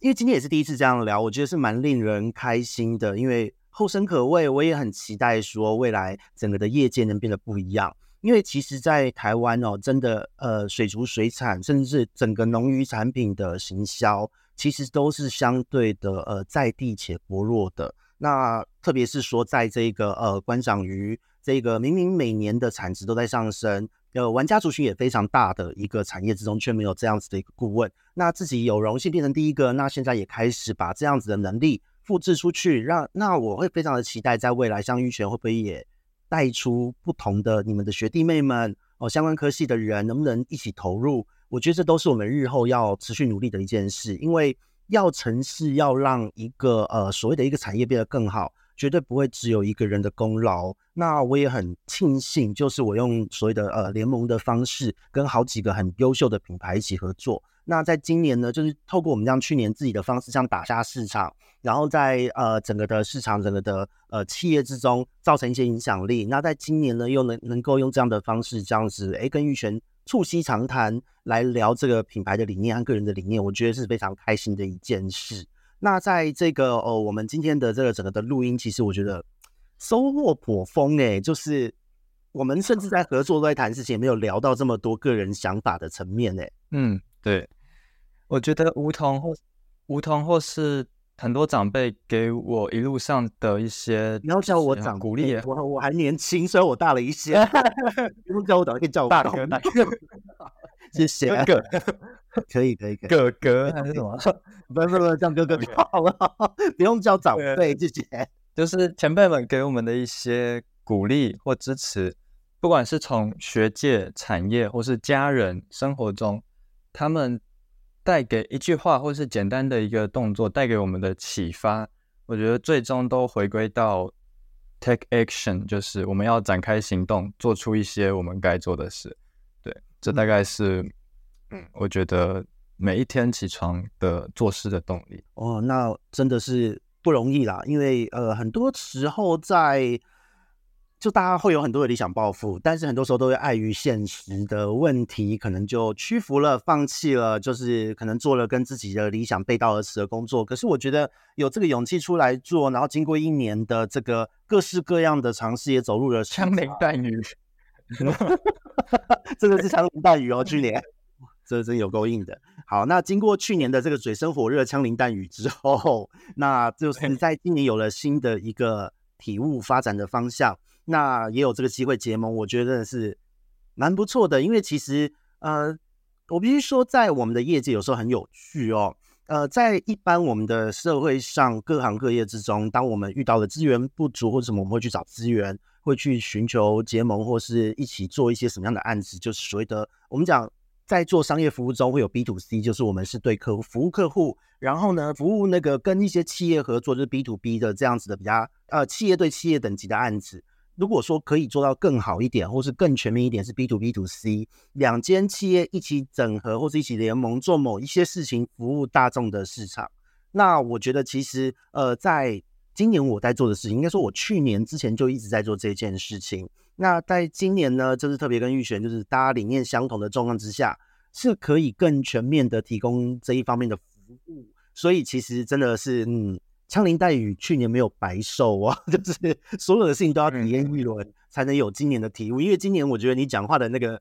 因为今天也是第一次这样聊，我觉得是蛮令人开心的，因为后生可畏，我也很期待说未来整个的业界能变得不一样。因为其实，在台湾哦，真的，呃，水族水产，甚至是整个农渔产品的行销，其实都是相对的，呃，在地且薄弱的。那特别是说，在这个呃观赏鱼。这个明明每年的产值都在上升，呃，玩家族群也非常大的一个产业之中，却没有这样子的一个顾问。那自己有荣幸变成第一个，那现在也开始把这样子的能力复制出去，让那我会非常的期待，在未来像玉泉会不会也带出不同的你们的学弟妹们哦，相关科系的人能不能一起投入？我觉得这都是我们日后要持续努力的一件事，因为要成事，要让一个呃所谓的一个产业变得更好。绝对不会只有一个人的功劳。那我也很庆幸，就是我用所谓的呃联盟的方式，跟好几个很优秀的品牌一起合作。那在今年呢，就是透过我们这样去年自己的方式，这样打下市场，然后在呃整个的市场、整个的呃企业之中造成一些影响力。那在今年呢，又能能够用这样的方式，这样子诶跟玉璇促膝长谈来聊这个品牌的理念和个人的理念，我觉得是非常开心的一件事。那在这个哦，我们今天的这个整个的录音，其实我觉得收获颇丰诶，就是我们甚至在合作都在谈事情，也没有聊到这么多个人想法的层面诶。嗯，对，我觉得梧桐或梧桐或是很多长辈给我一路上的一些，你要叫我长鼓励，我我还年轻，虽然我大了一些，不用叫我长，可以叫我大哥大哥，谢谢。可以可以可以，哥哥 还是什么？不不不，叫哥哥就好了，不用叫长辈，谢谢。就是前辈们给我们的一些鼓励或支持，不管是从学界、产业，或是家人生活中，他们带给一句话，或是简单的一个动作，带给我们的启发，我觉得最终都回归到 take action，就是我们要展开行动，做出一些我们该做的事。对，这大概是。嗯，我觉得每一天起床的做事的动力哦，那真的是不容易啦。因为呃，很多时候在就大家会有很多的理想抱负，但是很多时候都会碍于现实的问题，可能就屈服了、放弃了，就是可能做了跟自己的理想背道而驰的工作。可是我觉得有这个勇气出来做，然后经过一年的这个各式各样的尝试，也走入了枪林弹雨，真的是枪林弹雨哦，去年。这真有够硬的。好，那经过去年的这个水深火热、枪林弹雨之后，那就是在今年有了新的一个体悟发展的方向，那也有这个机会结盟，我觉得真的是蛮不错的。因为其实，呃，我必须说，在我们的业界有时候很有趣哦。呃，在一般我们的社会上各行各业之中，当我们遇到了资源不足或者什么，我们会去找资源，会去寻求结盟，或是一起做一些什么样的案子，就是所谓的我们讲。在做商业服务中会有 B to C，就是我们是对客户服务客户，然后呢，服务那个跟一些企业合作，就是 B to B 的这样子的比较呃企业对企业等级的案子。如果说可以做到更好一点，或是更全面一点，是 B to B to C，两间企业一起整合或是一起联盟做某一些事情，服务大众的市场。那我觉得其实呃，在今年我在做的事情，应该说我去年之前就一直在做这件事情。那在今年呢，就是特别跟育璇，就是大家理念相同的状况之下，是可以更全面的提供这一方面的服务。所以其实真的是，嗯，枪林弹雨去年没有白受啊，就是所有的事情都要体验一轮，才能有今年的体悟。因为今年我觉得你讲话的那个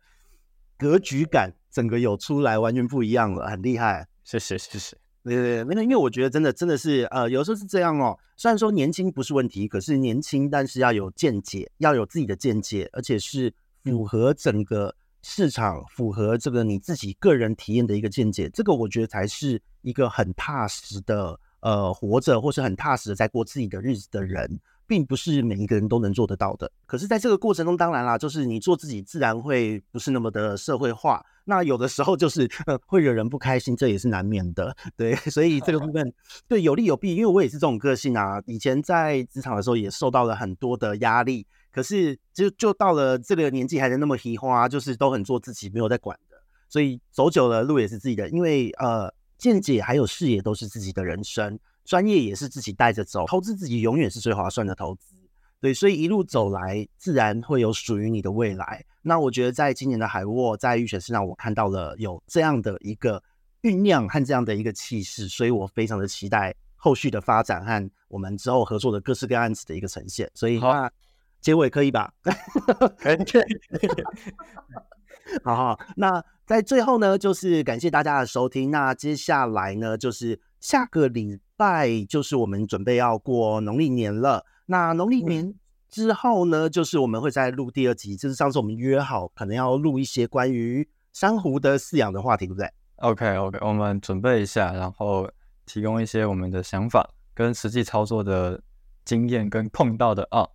格局感，整个有出来，完全不一样了，很厉害。谢谢，谢谢。对对对，因为我觉得真的真的是，呃，有时候是这样哦。虽然说年轻不是问题，可是年轻但是要有见解，要有自己的见解，而且是符合整个市场、符合这个你自己个人体验的一个见解。这个我觉得才是一个很踏实的，呃，活着或是很踏实的在过自己的日子的人并不是每一个人都能做得到的。可是，在这个过程中，当然啦，就是你做自己，自然会不是那么的社会化。那有的时候就是会惹人不开心，这也是难免的。对，所以这个部分对有利有弊。因为我也是这种个性啊，以前在职场的时候也受到了很多的压力。可是就就到了这个年纪，还是那么喜花，就是都很做自己，没有在管的。所以走久了，路也是自己的。因为呃，见解还有视野都是自己的人生。专业也是自己带着走，投资自己永远是最划算的投资。对，所以一路走来，自然会有属于你的未来。那我觉得，在今年的海沃，在玉璇身上，我看到了有这样的一个酝酿和这样的一个气势，所以我非常的期待后续的发展和我们之后合作的各式各样案子的一个呈现。所以，好啊，结尾可以吧？可以。好好，那在最后呢，就是感谢大家的收听。那接下来呢，就是下个礼拜，就是我们准备要过农历年了。那农历年之后呢，就是我们会再录第二集。就是上次我们约好，可能要录一些关于珊瑚的饲养的话题，对不对？OK OK，我们准备一下，然后提供一些我们的想法跟实际操作的经验跟碰到的啊。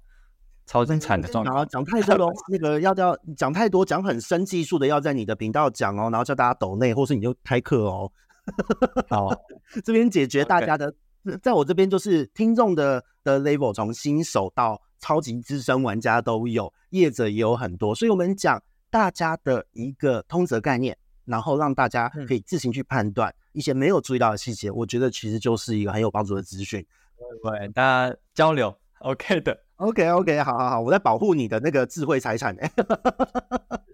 超精彩的状态，然后讲太多了，那个要要讲太多，讲很深技术的，要在你的频道讲哦，然后叫大家抖内，或是你就开课哦。好，这边解决大家的.在我这边就是听众的的 level，从新手到超级资深玩家都有，业者也有很多，所以我们讲大家的一个通则概念，然后让大家可以自行去判断一些没有注意到的细节，我觉得其实就是一个很有帮助的资讯。对，大家交流，OK 的。OK OK，好好好，我在保护你的那个智慧财产。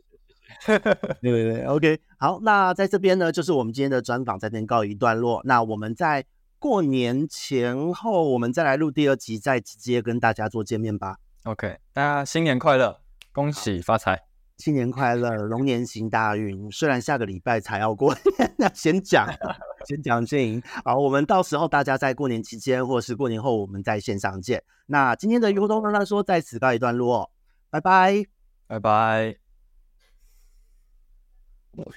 对对对，OK，好，那在这边呢，就是我们今天的专访，在这边告一段落。那我们在过年前后，我们再来录第二集，再直接跟大家做见面吧。OK，大家新年快乐，恭喜发财。新年快乐，龙年行大运。虽然下个礼拜才要过年，那先讲，先讲先赢。好，我们到时候大家在过年期间，或是过年后，我们在线上见。那今天的鱼活通乱乱说在此告一段落，拜拜，拜拜。